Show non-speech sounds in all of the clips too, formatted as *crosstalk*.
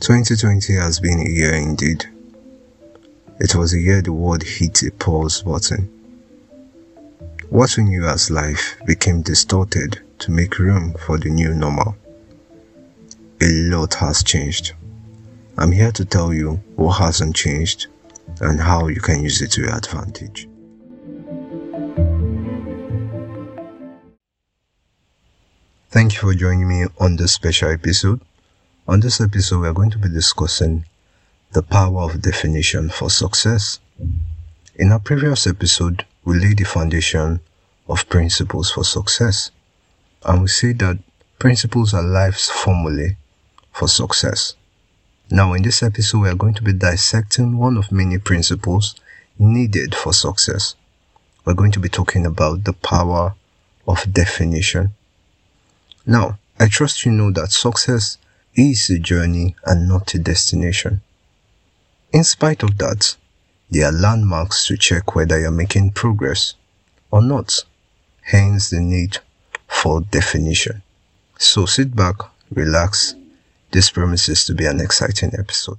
2020 has been a year indeed. It was a year the world hit a pause button. What we knew as life became distorted to make room for the new normal. A lot has changed. I'm here to tell you what hasn't changed and how you can use it to your advantage. Thank you for joining me on this special episode. On this episode, we are going to be discussing the power of definition for success. In our previous episode, we laid the foundation of principles for success, and we say that principles are life's formulae for success. Now, in this episode, we are going to be dissecting one of many principles needed for success. We're going to be talking about the power of definition. Now, I trust you know that success is a journey and not a destination. In spite of that, there are landmarks to check whether you're making progress or not, hence the need for definition. So sit back, relax. This promises to be an exciting episode.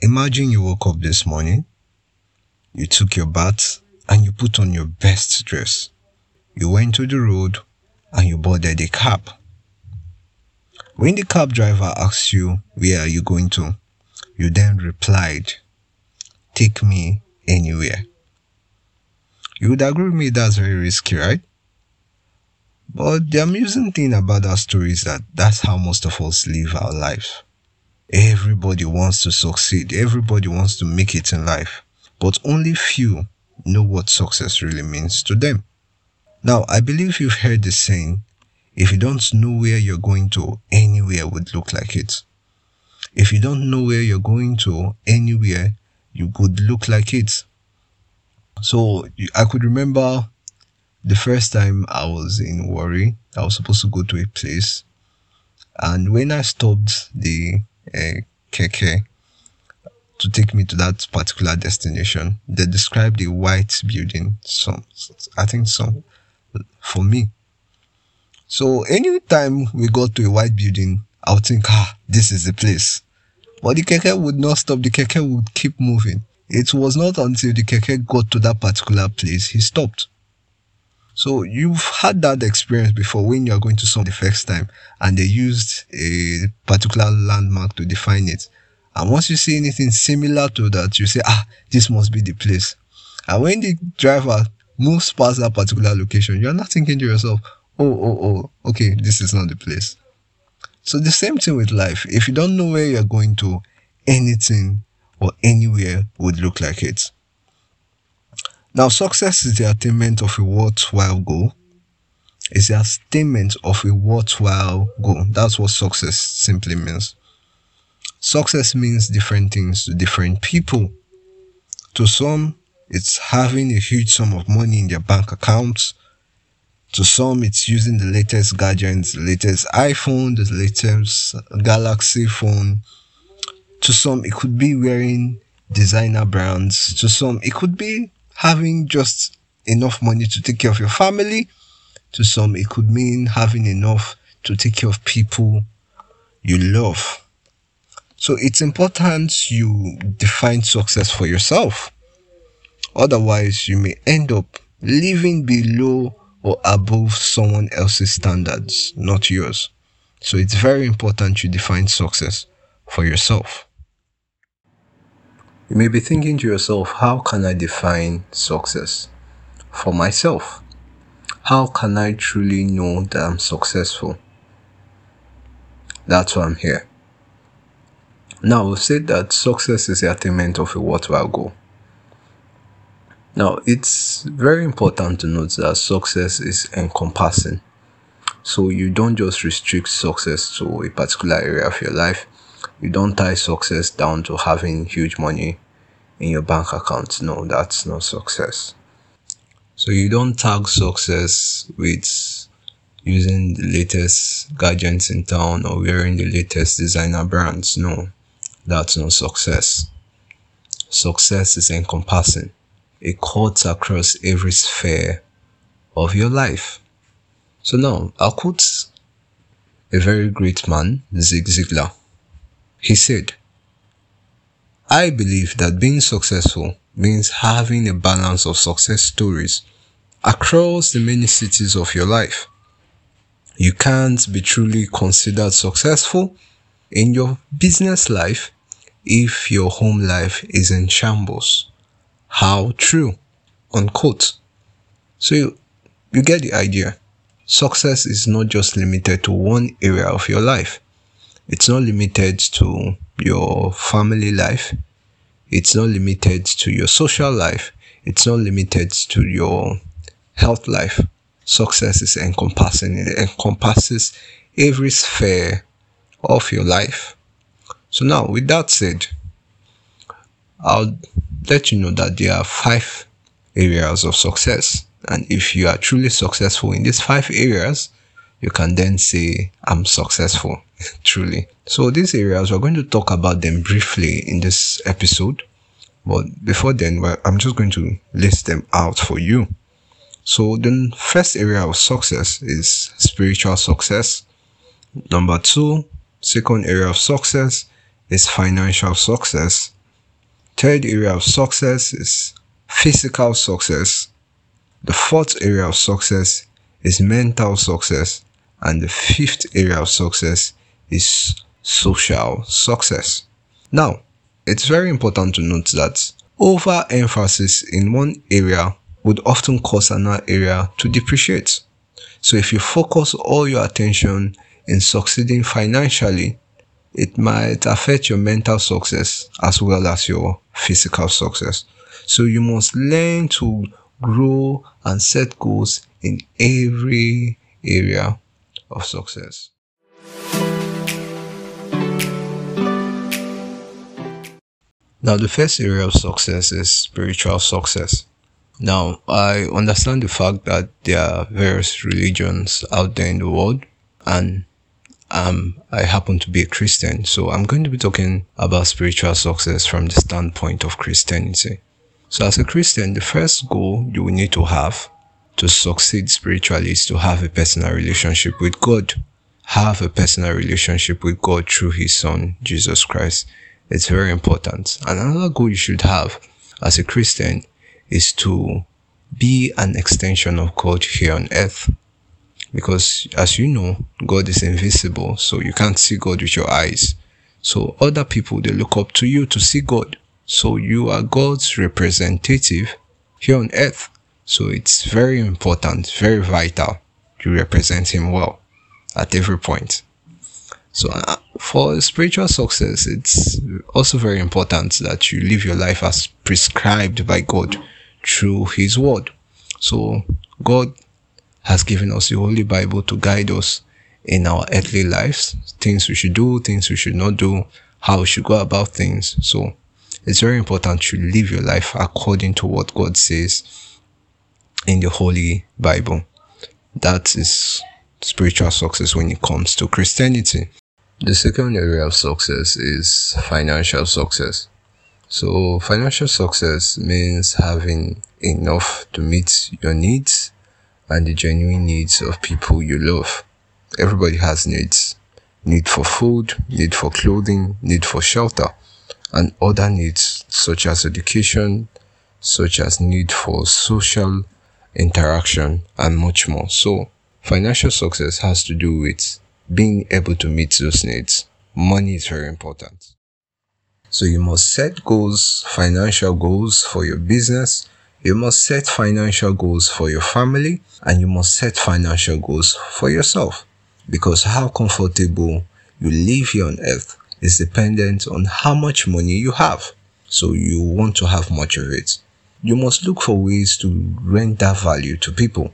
Imagine you woke up this morning, you took your bath, and you put on your best dress. You went to the road and you boarded a cab. When the cab driver asked you, Where are you going to? you then replied, Take me anywhere. You would agree with me that's very risky, right? But the amusing thing about that story is that that's how most of us live our lives. Everybody wants to succeed, everybody wants to make it in life, but only few know what success really means to them. Now, I believe you've heard the saying, if you don't know where you're going to, anywhere would look like it. If you don't know where you're going to, anywhere, you could look like it. So I could remember the first time I was in Warri, I was supposed to go to a place. And when I stopped the uh, keke to take me to that particular destination, they described a white building, some, I think some, for me. So anytime we go to a white building, I would think, ah, this is the place. But the keke would not stop. The keke would keep moving. It was not until the keke got to that particular place, he stopped. So you've had that experience before when you're going to some the first time and they used a particular landmark to define it. And once you see anything similar to that, you say, ah, this must be the place. And when the driver moves past that particular location, you're not thinking to yourself, oh, oh, oh, okay, this is not the place. So the same thing with life. If you don't know where you're going to, anything or anywhere would look like it. Now, success is the attainment of a worthwhile goal. It's the attainment of a worthwhile goal. That's what success simply means. Success means different things to different people. To some, it's having a huge sum of money in their bank accounts. To some, it's using the latest gadgets, the latest iPhone, the latest Galaxy phone. To some, it could be wearing designer brands. To some, it could be having just enough money to take care of your family. To some, it could mean having enough to take care of people you love. So it's important you define success for yourself. Otherwise, you may end up living below or above someone else's standards, not yours. So it's very important you define success for yourself. You may be thinking to yourself, how can I define success for myself? How can I truly know that I'm successful? That's why I'm here. Now, we've said that success is the attainment of a worthwhile goal. Now, it's very important to note that success is encompassing. So, you don't just restrict success to a particular area of your life. You don't tie success down to having huge money in your bank account. No, that's not success. So, you don't tag success with using the latest gadgets in town or wearing the latest designer brands. No, that's not success. Success is encompassing it cuts across every sphere of your life. So now I'll quote a very great man, Zig Ziglar. He said, I believe that being successful means having a balance of success stories across the many cities of your life. You can't be truly considered successful in your business life if your home life is in shambles. How true? Unquote. So you, you get the idea. Success is not just limited to one area of your life. It's not limited to your family life. It's not limited to your social life. It's not limited to your health life. Success is encompassing, it encompasses every sphere of your life. So now, with that said, I'll let you know that there are five areas of success. And if you are truly successful in these five areas, you can then say, I'm successful, *laughs* truly. So these areas, we're going to talk about them briefly in this episode. But before then, I'm just going to list them out for you. So the first area of success is spiritual success. Number two, second area of success is financial success. Third area of success is physical success. The fourth area of success is mental success. And the fifth area of success is social success. Now, it's very important to note that overemphasis in one area would often cause another area to depreciate. So if you focus all your attention in succeeding financially, it might affect your mental success as well as your physical success. So you must learn to grow and set goals in every area of success. Now, the first area of success is spiritual success. Now, I understand the fact that there are various religions out there in the world, and um, I happen to be a Christian, so I'm going to be talking about spiritual success from the standpoint of Christianity. So, as a Christian, the first goal you will need to have to succeed spiritually is to have a personal relationship with God. Have a personal relationship with God through His Son, Jesus Christ. It's very important. Another goal you should have as a Christian is to be an extension of God here on earth. Because as you know, God is invisible, so you can't see God with your eyes. So other people, they look up to you to see God. So you are God's representative here on earth. So it's very important, very vital to represent Him well at every point. So uh, for spiritual success, it's also very important that you live your life as prescribed by God through His Word. So God has given us the Holy Bible to guide us in our earthly lives, things we should do, things we should not do, how we should go about things. So it's very important to live your life according to what God says in the Holy Bible. That is spiritual success when it comes to Christianity. The second area of success is financial success. So financial success means having enough to meet your needs and the genuine needs of people you love. Everybody has needs. Need for food, need for clothing, need for shelter, and other needs such as education, such as need for social interaction, and much more. So, financial success has to do with being able to meet those needs. Money is very important. So, you must set goals, financial goals for your business. You must set financial goals for your family and you must set financial goals for yourself because how comfortable you live here on earth is dependent on how much money you have. So you want to have much of it you must look for ways to render value to people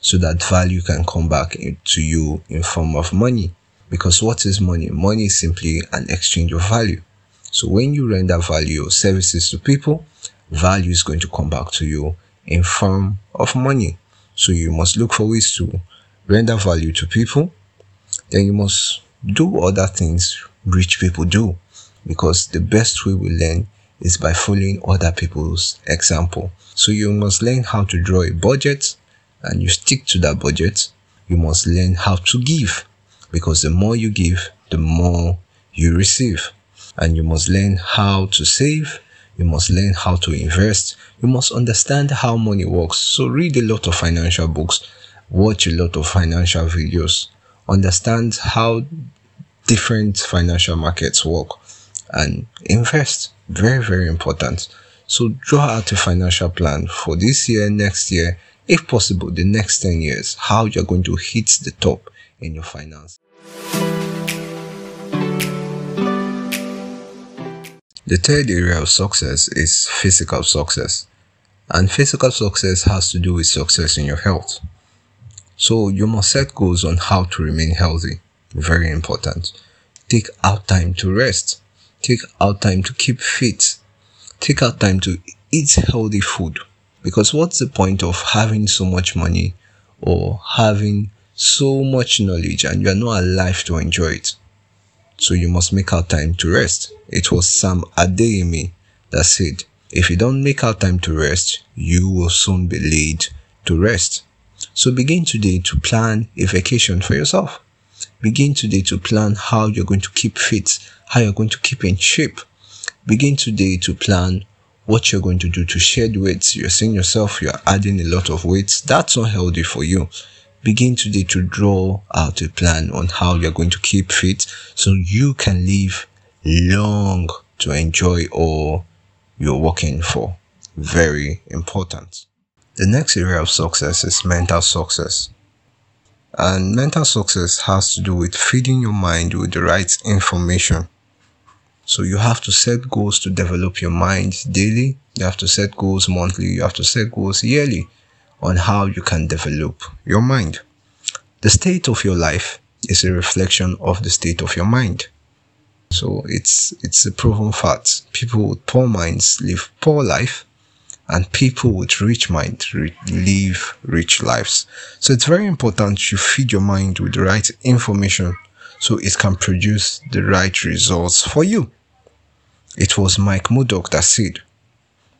so that value can come back to you in form of money. Because what is money? Money is simply an exchange of value. So when you render value or services to people, value is going to come back to you in form of money. So you must look for ways to render value to people. Then you must do other things rich people do because the best way we learn is by following other people's example. So you must learn how to draw a budget and you stick to that budget. you must learn how to give because the more you give, the more you receive. And you must learn how to save. You must learn how to invest. You must understand how money works. So read a lot of financial books, watch a lot of financial videos, understand how different financial markets work and invest. Very, very important. So draw out a financial plan for this year, next year, if possible, the next 10 years, how you're going to hit the top in your finance. The third area of success is physical success. And physical success has to do with success in your health. So you must set goals on how to remain healthy. Very important. Take out time to rest. Take out time to keep fit. Take out time to eat healthy food. Because what's the point of having so much money or having so much knowledge and you are not alive to enjoy it? So you must make out time to rest. It was Sam Adeyemi that said, if you don't make out time to rest, you will soon be laid to rest. So begin today to plan a vacation for yourself. Begin today to plan how you're going to keep fit, how you're going to keep in shape. Begin today to plan what you're going to do to shed weight. You're seeing yourself, you're adding a lot of weight. That's not healthy for you. Begin today to draw out a plan on how you're going to keep fit so you can live long to enjoy all you're working for. Very important. The next area of success is mental success. And mental success has to do with feeding your mind with the right information. So you have to set goals to develop your mind daily. You have to set goals monthly. You have to set goals yearly on how you can develop your mind. The state of your life is a reflection of the state of your mind. So it's it's a proven fact. People with poor minds live poor life and people with rich mind live rich lives. So it's very important you feed your mind with the right information so it can produce the right results for you. It was Mike Murdock that said,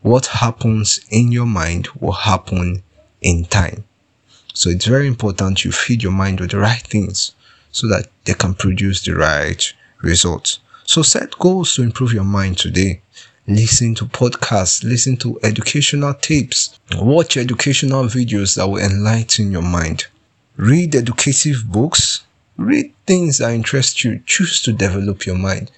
what happens in your mind will happen in time. So it's very important you feed your mind with the right things so that they can produce the right results. So set goals to improve your mind today listen to podcasts, listen to educational tapes, watch educational videos that will enlighten your mind, read educative books, read things that interest you, choose to develop your mind.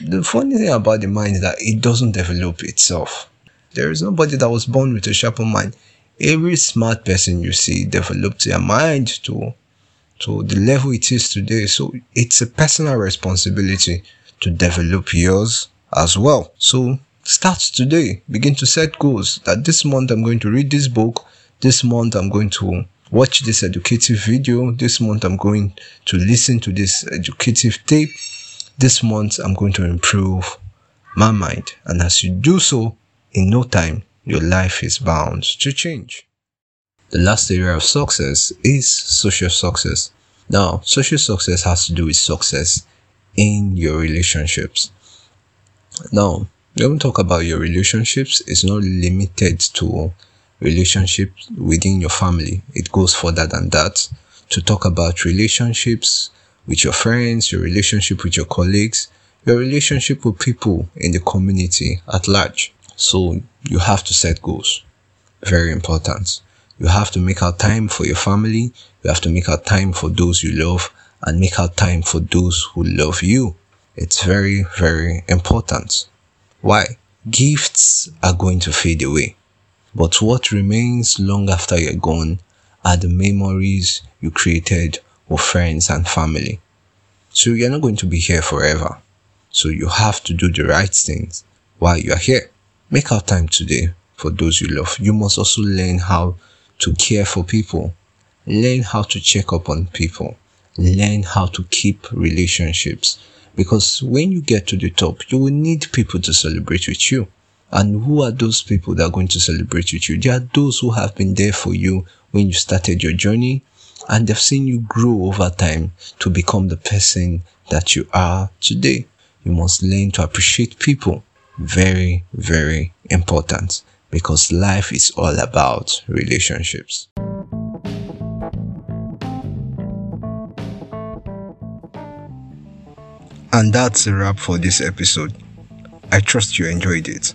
The funny thing about the mind is that it doesn't develop itself. There is nobody that was born with a sharper mind. Every smart person you see developed their mind to to the level it is today. So it's a personal responsibility to develop yours as well. So start today. Begin to set goals that this month I'm going to read this book. This month I'm going to watch this educative video. This month I'm going to listen to this educative tape. This month I'm going to improve my mind. And as you do so, in no time, your life is bound to change. The last area of success is social success. Now, social success has to do with success in your relationships. Now, when we talk about your relationships, it's not limited to relationships within your family. It goes further than that to talk about relationships with your friends, your relationship with your colleagues, your relationship with people in the community at large. So you have to set goals. Very important. You have to make out time for your family. You have to make out time for those you love and make out time for those who love you. It's very, very important. Why? Gifts are going to fade away. But what remains long after you're gone are the memories you created with friends and family. So you're not going to be here forever. So you have to do the right things while you're here. Make out time today for those you love. You must also learn how to care for people. Learn how to check up on people. Learn how to keep relationships because when you get to the top, you will need people to celebrate with you. And who are those people that are going to celebrate with you? They are those who have been there for you when you started your journey and they've seen you grow over time to become the person that you are today. You must learn to appreciate people very, very important because life is all about relationships. And that's a wrap for this episode. I trust you enjoyed it.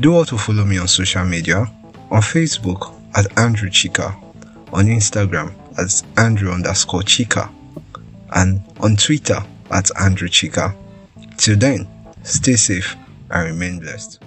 Do also follow me on social media on Facebook at Andrew Chica, on Instagram at Andrew underscore Chica, and on Twitter at Andrew Chica. Till then, stay safe and remain blessed.